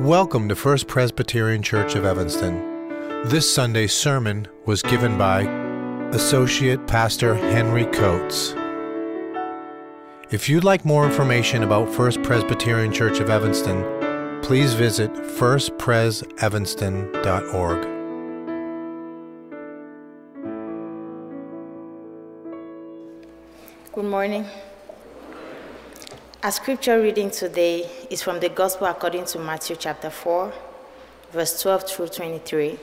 Welcome to First Presbyterian Church of Evanston. This Sunday's sermon was given by Associate Pastor Henry Coates. If you'd like more information about First Presbyterian Church of Evanston, please visit firstpresevanston.org. Good morning. Our scripture reading today is from the Gospel according to Matthew chapter 4, verse 12 through 23.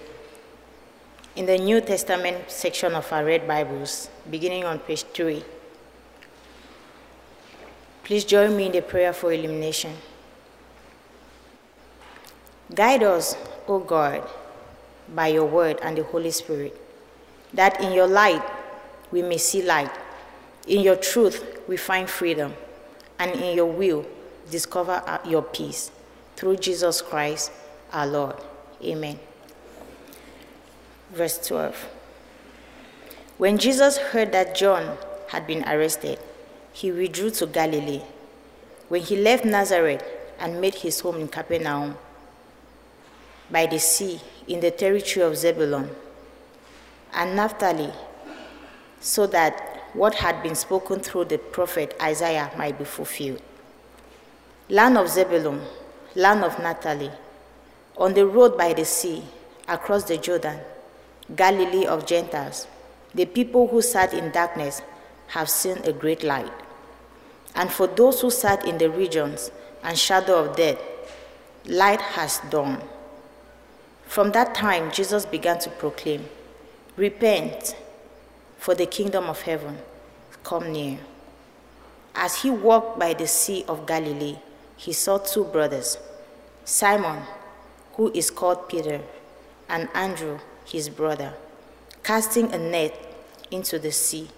In the New Testament section of our Red Bibles, beginning on page 3. Please join me in the prayer for illumination. Guide us, O God, by your word and the Holy Spirit, that in your light we may see light, in your truth we find freedom and in your will discover uh, your peace. Through Jesus Christ our Lord. Amen. Verse 12. When Jesus heard that John had been arrested, he withdrew to Galilee. When he left Nazareth and made his home in Capernaum, by the sea in the territory of Zebulun and Naphtali, so that what had been spoken through the prophet Isaiah might be fulfilled. Land of Zebulun, land of Naphtali, on the road by the sea, across the Jordan, Galilee of Gentiles, the people who sat in darkness have seen a great light. And for those who sat in the regions and shadow of death, light has dawned. From that time, Jesus began to proclaim, Repent for the kingdom of heaven come near. As he walked by the Sea of Galilee, he saw two brothers, Simon, who is called Peter, and Andrew, his brother, casting a net into the sea,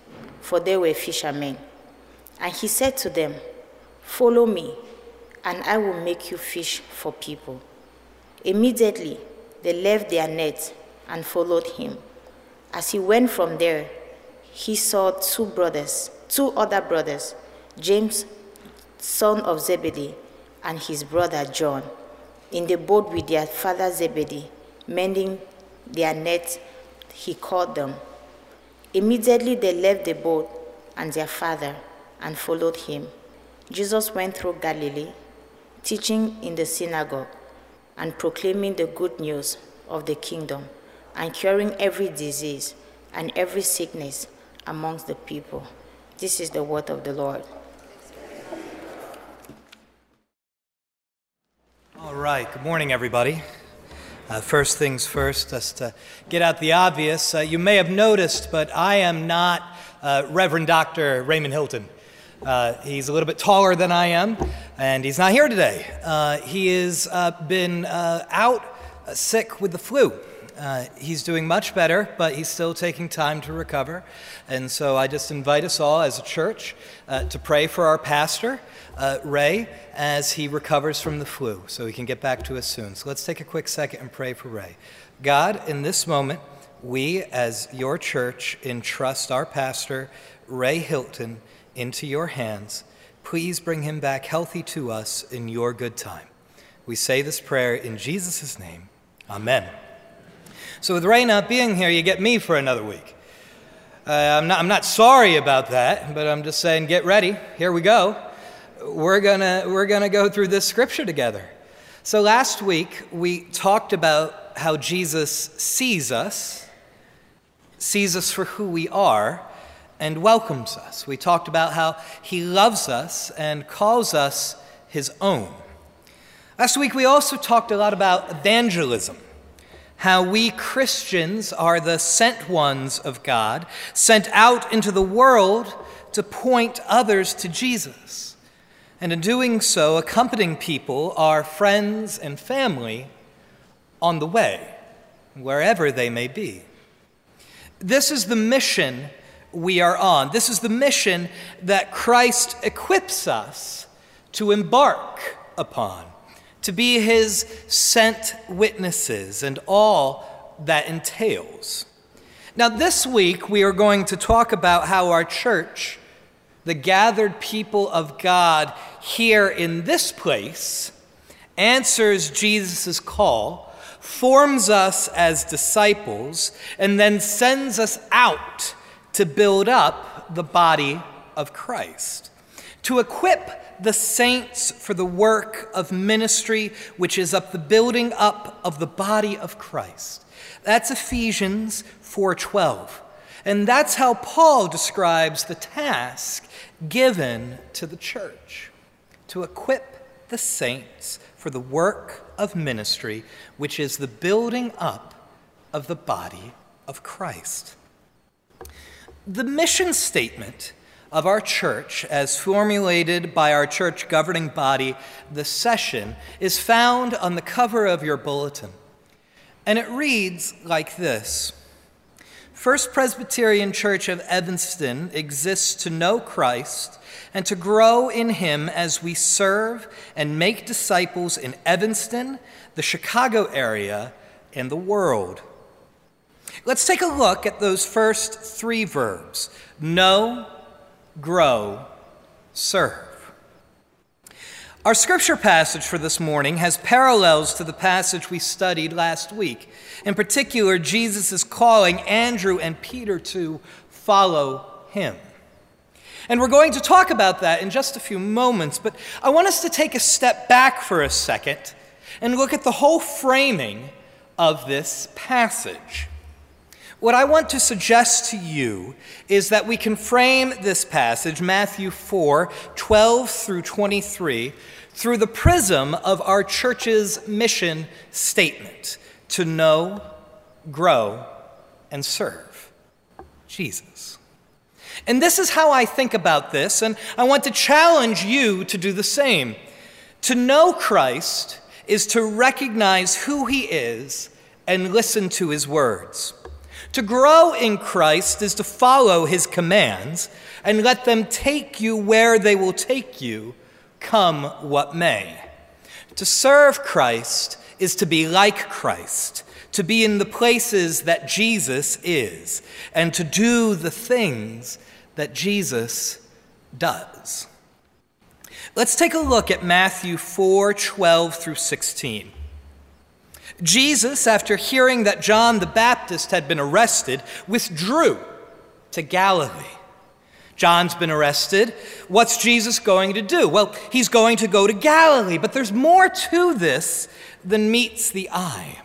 for they were fishermen. And he said to them, Follow me, and I will make you fish for people. Immediately they left their net and followed him. As he went from there, he saw two brothers, two other brothers, James, son of Zebedee, and his brother John, in the boat with their father Zebedee, mending their nets. He called them. Immediately they left the boat and their father and followed him. Jesus went through Galilee, teaching in the synagogue and proclaiming the good news of the kingdom and curing every disease and every sickness amongst the people. This is the word of the Lord. All right, good morning, everybody. Uh, first things first, just to get out the obvious, uh, you may have noticed, but I am not uh, Reverend Dr. Raymond Hilton. Uh, he's a little bit taller than I am, and he's not here today. Uh, he has uh, been out sick with the flu. Uh, he's doing much better, but he's still taking time to recover. And so I just invite us all as a church uh, to pray for our pastor, uh, Ray, as he recovers from the flu so he can get back to us soon. So let's take a quick second and pray for Ray. God, in this moment, we as your church entrust our pastor, Ray Hilton, into your hands. Please bring him back healthy to us in your good time. We say this prayer in Jesus' name. Amen. So, with Ray not being here, you get me for another week. Uh, I'm, not, I'm not sorry about that, but I'm just saying, get ready. Here we go. We're going we're going to go through this scripture together. So, last week, we talked about how Jesus sees us, sees us for who we are, and welcomes us. We talked about how he loves us and calls us his own. Last week, we also talked a lot about evangelism how we Christians are the sent ones of God, sent out into the world to point others to Jesus. And in doing so, accompanying people, our friends and family, on the way, wherever they may be. This is the mission we are on. This is the mission that Christ equips us to embark upon to be his sent witnesses and all that entails. Now, this week we are going to talk about how our church, the gathered people of God here in this place, answers Jesus' call, forms us as disciples, and then sends us out to build up the body of Christ, to equip the saints for the work of ministry, which is up the building up of the body of Christ. That's Ephesians 4:12. And that's how Paul describes the task given to the church to equip the saints for the work of ministry, which is the building up of the body of Christ. The mission statement of our church, as formulated by our church governing body, the session, is found on the cover of your bulletin. And it reads like this First Presbyterian Church of Evanston exists to know Christ and to grow in Him as we serve and make disciples in Evanston, the Chicago area, and the world. Let's take a look at those first three verbs know, grow, serve. Our scripture passage for this morning has parallels to the passage we studied last week. In particular, Jesus is calling Andrew and Peter to follow him. And we're going to talk about that in just a few moments, but I want us to take a step back for a second and look at the whole framing of this passage. What I want to suggest to you is that we can frame this passage, Matthew 4 12 through 23, through the prism of our church's mission statement to know, grow, and serve Jesus. And this is how I think about this, and I want to challenge you to do the same. To know Christ is to recognize who he is and listen to his words. To grow in Christ is to follow his commands and let them take you where they will take you, come what may. To serve Christ is to be like Christ, to be in the places that Jesus is, and to do the things that Jesus does. Let's take a look at Matthew 4 12 through 16. Jesus, after hearing that John the Baptist had been arrested, withdrew to Galilee. John's been arrested. What's Jesus going to do? Well, he's going to go to Galilee, but there's more to this than meets the eye.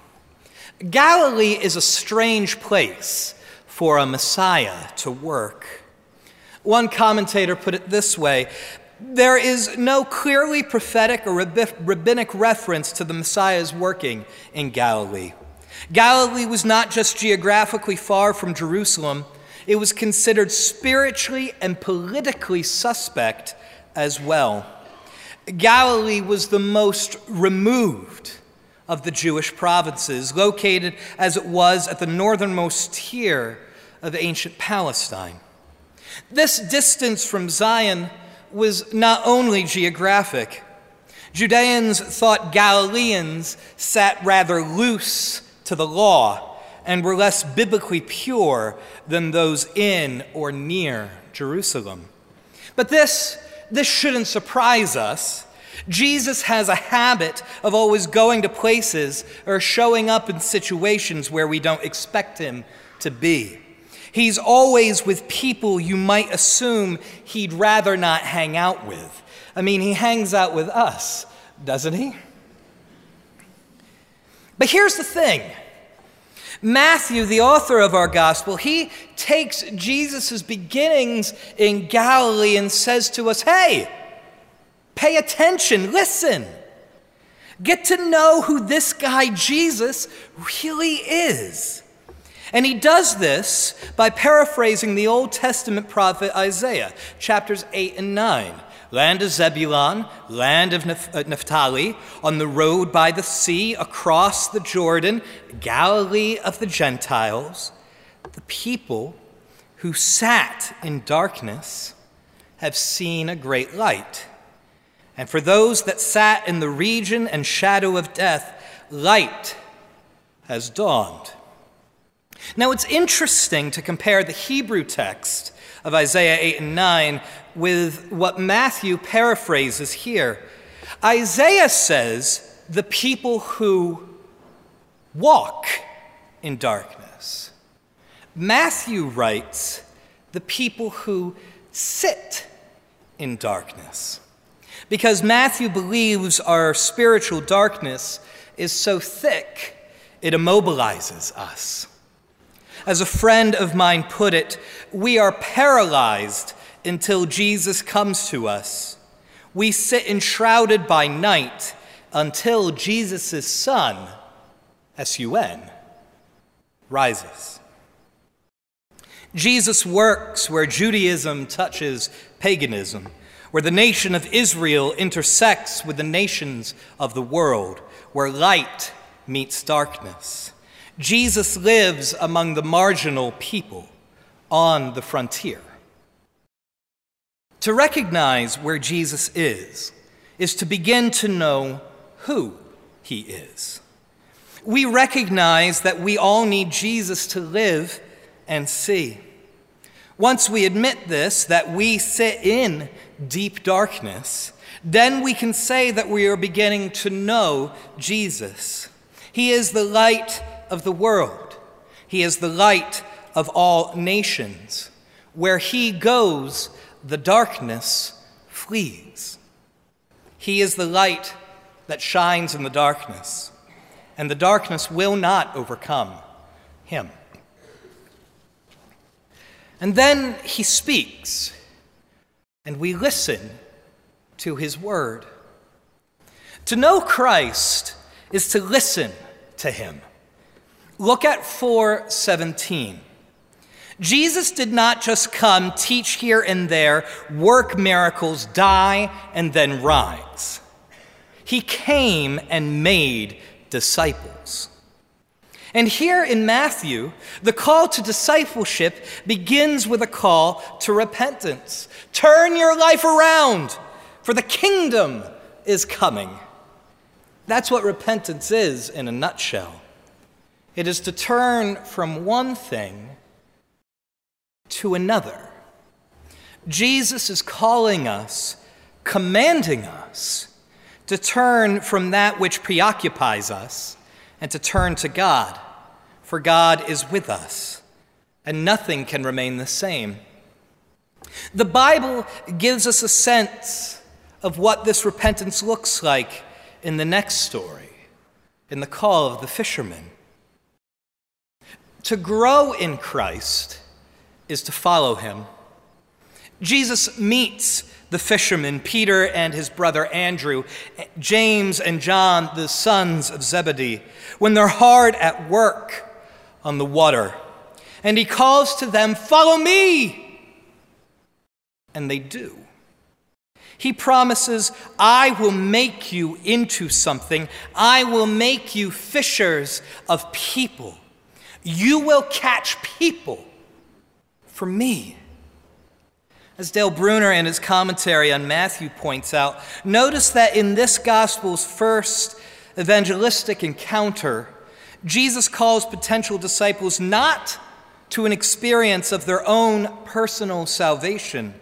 Galilee is a strange place for a Messiah to work. One commentator put it this way there is no clearly prophetic or rabbinic reference to the Messiah's working in Galilee. Galilee was not just geographically far from Jerusalem, it was considered spiritually and politically suspect as well. Galilee was the most removed of the Jewish provinces, located as it was at the northernmost tier of ancient Palestine. This distance from Zion was not only geographic. Judeans thought Galileans sat rather loose to the law and were less biblically pure than those in or near Jerusalem. But this, this shouldn't surprise us. Jesus has a habit of always going to places or showing up in situations where we don't expect him to be. He's always with people you might assume he'd rather not hang out with. I mean, he hangs out with us, doesn't he? But here's the thing Matthew, the author of our gospel, he takes Jesus' beginnings in Galilee and says to us, hey, pay attention, listen. Get to know who this guy Jesus really is. And he does this by paraphrasing the Old Testament prophet Isaiah, chapters 8 and 9. Land of Zebulun, land of uh, Naphtali, on the road by the sea, across the Jordan, Galilee of the Gentiles, the people who sat in darkness have seen a great light. And for those that sat in the region and shadow of death, light has dawned. Now, it's interesting to compare the Hebrew text of Isaiah 8 and 9 with what Matthew paraphrases here. Isaiah says, the people who walk in darkness. Matthew writes, the people who sit in darkness. Because Matthew believes our spiritual darkness is so thick, it immobilizes us. As a friend of mine put it, we are paralyzed until Jesus comes to us. We sit enshrouded by night until Jesus' sun, S U N, rises. Jesus works where Judaism touches paganism, where the nation of Israel intersects with the nations of the world, where light meets darkness. Jesus lives among the marginal people on the frontier. To recognize where Jesus is, is to begin to know who he is. We recognize that we all need Jesus to live and see. Once we admit this, that we sit in deep darkness, then we can say that we are beginning to know Jesus. He is the light of the world, He is the light of all nations. Where He goes, the darkness flees. He is the light that shines in the darkness, and the darkness will not overcome Him. And then he speaks, and we listen to his word. To know Christ is to listen to him. Look at 417. Jesus did not just come, teach here and there, work miracles, die, and then rise. He came and made disciples. And here in Matthew, the call to discipleship begins with a call to repentance. Turn your life around, for the kingdom is coming. That's what repentance is in a nutshell. It is to turn from one thing to another. Jesus is calling us, commanding us to turn from that which preoccupies us and to turn to God, for God is with us, and nothing can remain the same. The Bible gives us a sense of what this repentance looks like in the next story, in the call of the fishermen. To grow in Christ is to follow him. Jesus meets the fishermen, Peter and his brother Andrew, James and John, the sons of Zebedee, when they're hard at work on the water. And he calls to them, Follow me! And they do. He promises, I will make you into something. I will make you fishers of people. You will catch people for me. As Dale Bruner in his commentary on Matthew points out, notice that in this gospel's first evangelistic encounter, Jesus calls potential disciples not to an experience of their own personal salvation,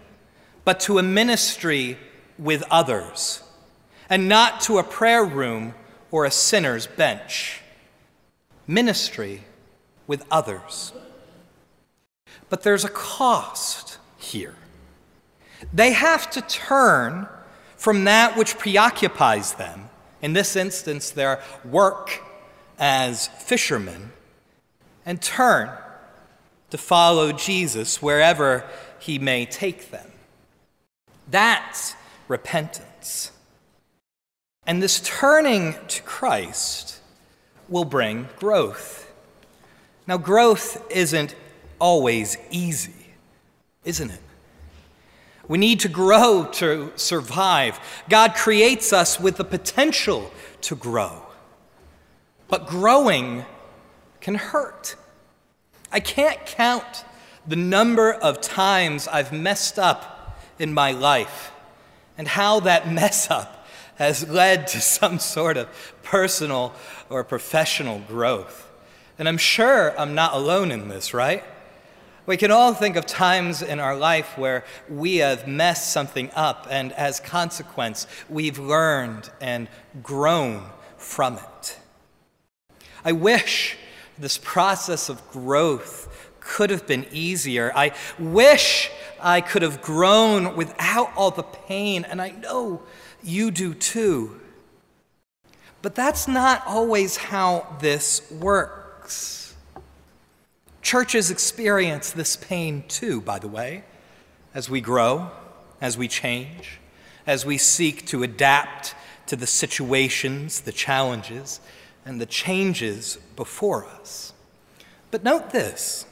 but to a ministry with others, and not to a prayer room or a sinner's bench. Ministry with others. But there's a cost here. They have to turn from that which preoccupies them, in this instance, their work as fishermen, and turn to follow Jesus wherever he may take them. That's repentance. And this turning to Christ will bring growth. Now, growth isn't always easy, isn't it? We need to grow to survive. God creates us with the potential to grow. But growing can hurt. I can't count the number of times I've messed up in my life and how that mess up has led to some sort of personal or professional growth. And I'm sure I'm not alone in this, right? We can all think of times in our life where we have messed something up, and as consequence, we've learned and grown from it. I wish this process of growth could have been easier. I wish I could have grown without all the pain, and I know you do too. But that's not always how this works. Churches experience this pain too, by the way, as we grow, as we change, as we seek to adapt to the situations, the challenges, and the changes before us. But note this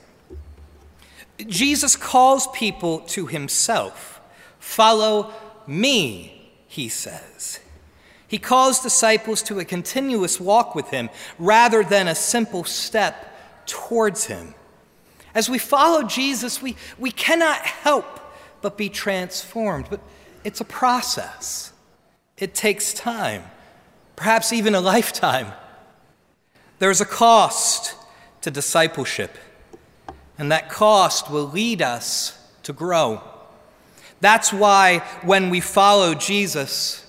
Jesus calls people to himself. Follow me, he says. He calls disciples to a continuous walk with him rather than a simple step towards him. As we follow Jesus, we, we cannot help but be transformed. But it's a process, it takes time, perhaps even a lifetime. There's a cost to discipleship, and that cost will lead us to grow. That's why when we follow Jesus,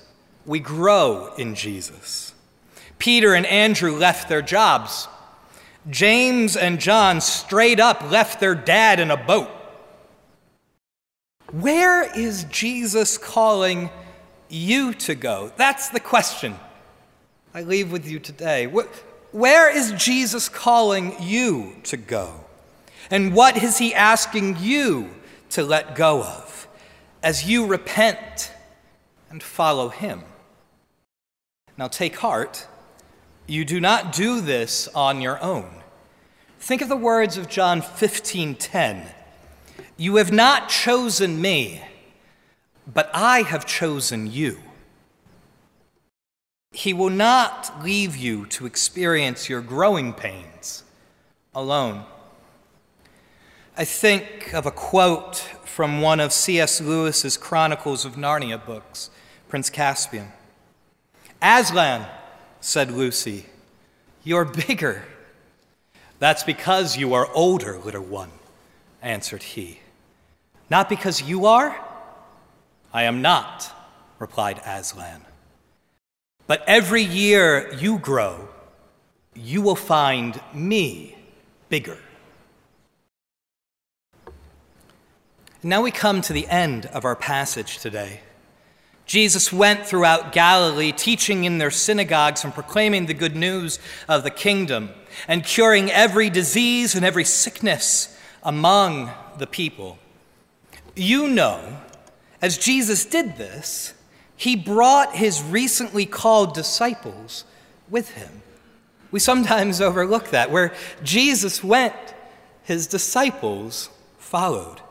we grow in Jesus. Peter and Andrew left their jobs. James and John straight up left their dad in a boat. Where is Jesus calling you to go? That's the question I leave with you today. Where is Jesus calling you to go? And what is he asking you to let go of as you repent and follow him? Now take heart. You do not do this on your own. Think of the words of John 15:10. You have not chosen me, but I have chosen you. He will not leave you to experience your growing pains alone. I think of a quote from one of C.S. Lewis's Chronicles of Narnia books, Prince Caspian. Aslan, said Lucy, you're bigger. That's because you are older, little one, answered he. Not because you are? I am not, replied Aslan. But every year you grow, you will find me bigger. Now we come to the end of our passage today. Jesus went throughout Galilee, teaching in their synagogues and proclaiming the good news of the kingdom, and curing every disease and every sickness among the people. You know, as Jesus did this, he brought his recently called disciples with him. We sometimes overlook that. Where Jesus went, his disciples followed.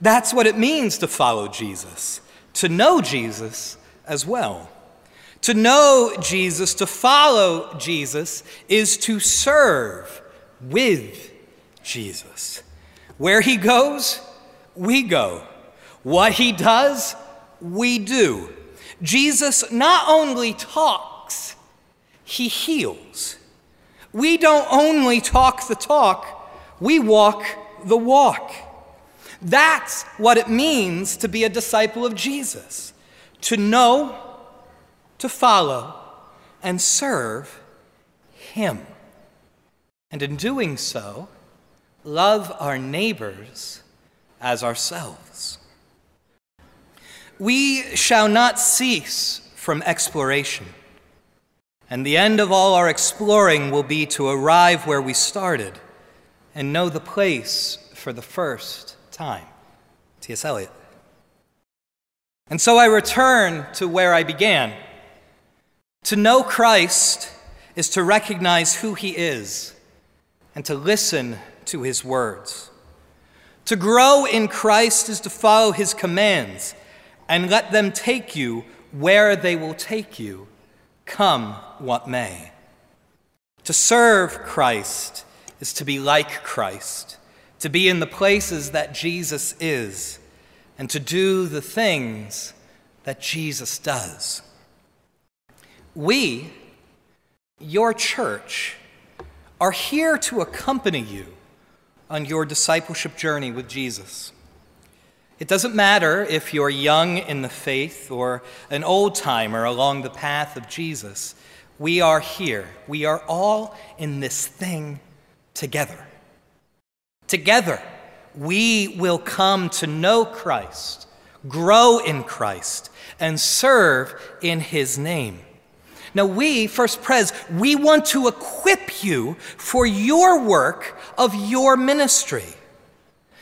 That's what it means to follow Jesus, to know Jesus as well. To know Jesus, to follow Jesus, is to serve with Jesus. Where he goes, we go. What he does, we do. Jesus not only talks, he heals. We don't only talk the talk, we walk the walk. That's what it means to be a disciple of Jesus to know, to follow, and serve him. And in doing so, love our neighbors as ourselves. We shall not cease from exploration, and the end of all our exploring will be to arrive where we started and know the place for the first time. T.S. Eliot. And so I return to where I began. To know Christ is to recognize who he is and to listen to his words. To grow in Christ is to follow his commands and let them take you where they will take you, come what may. To serve Christ is to be like Christ, to be in the places that Jesus is, and to do the things that Jesus does. We, your church, are here to accompany you on your discipleship journey with Jesus. It doesn't matter if you're young in the faith or an old timer along the path of Jesus. We are here. We are all in this thing together. Together, we will come to know Christ, grow in Christ, and serve in his name. Now, we, First Pres, we want to equip you for your work of your ministry.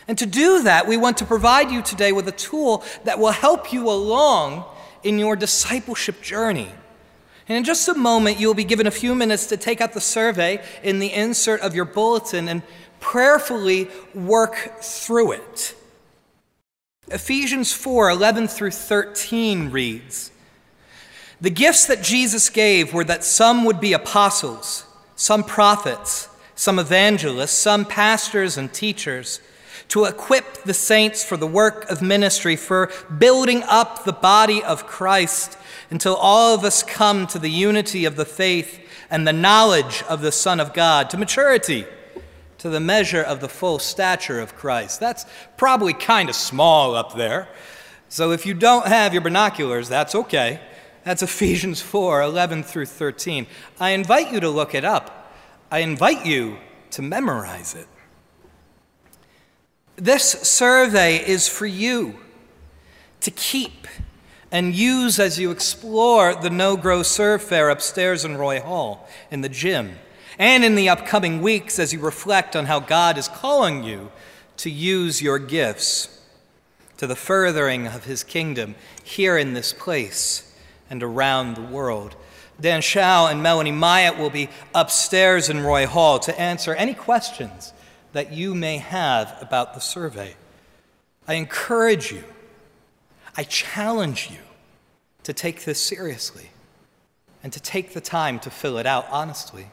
And to do that, we want to provide you today with a tool that will help you along in your discipleship journey. And in just a moment, you'll be given a few minutes to take out the survey in the insert of your bulletin and prayerfully work through it. Ephesians 4 11 through 13 reads The gifts that Jesus gave were that some would be apostles, some prophets, some evangelists, some pastors and teachers, to equip the saints for the work of ministry, for building up the body of Christ until all of us come to the unity of the faith and the knowledge of the Son of God, to maturity, to the measure of the full stature of Christ. That's probably kind of small up there. So if you don't have your binoculars, that's okay. That's Ephesians 4 11 through 13. I invite you to look it up, I invite you to memorize it. This survey is for you to keep and use as you explore the Know Grow Serve Fair upstairs in Roy Hall in the gym, and in the upcoming weeks as you reflect on how God is calling you to use your gifts to the furthering of His kingdom here in this place and around the world. Dan Shao and Melanie Myatt will be upstairs in Roy Hall to answer any questions that you may have about the survey. I encourage you I challenge you to take this seriously and to take the time to fill it out honestly.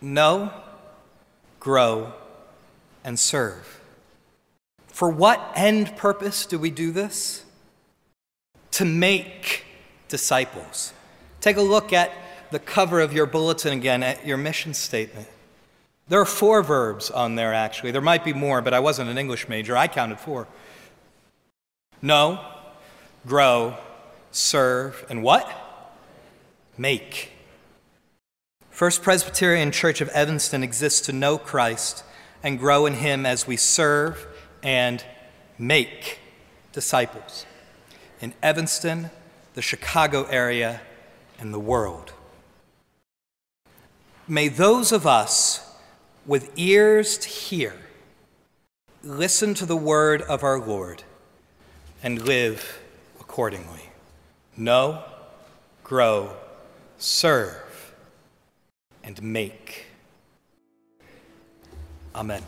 Know, grow, and serve. For what end purpose do we do this? To make disciples. Take a look at the cover of your bulletin again at your mission statement. There are four verbs on there, actually. There might be more, but I wasn't an English major. I counted four. Know, grow, serve, and what? Make. First Presbyterian Church of Evanston exists to know Christ and grow in Him as we serve and make disciples in Evanston, the Chicago area, and the world. May those of us with ears to hear listen to the word of our Lord and live accordingly. Know, grow, serve, and make. Amen.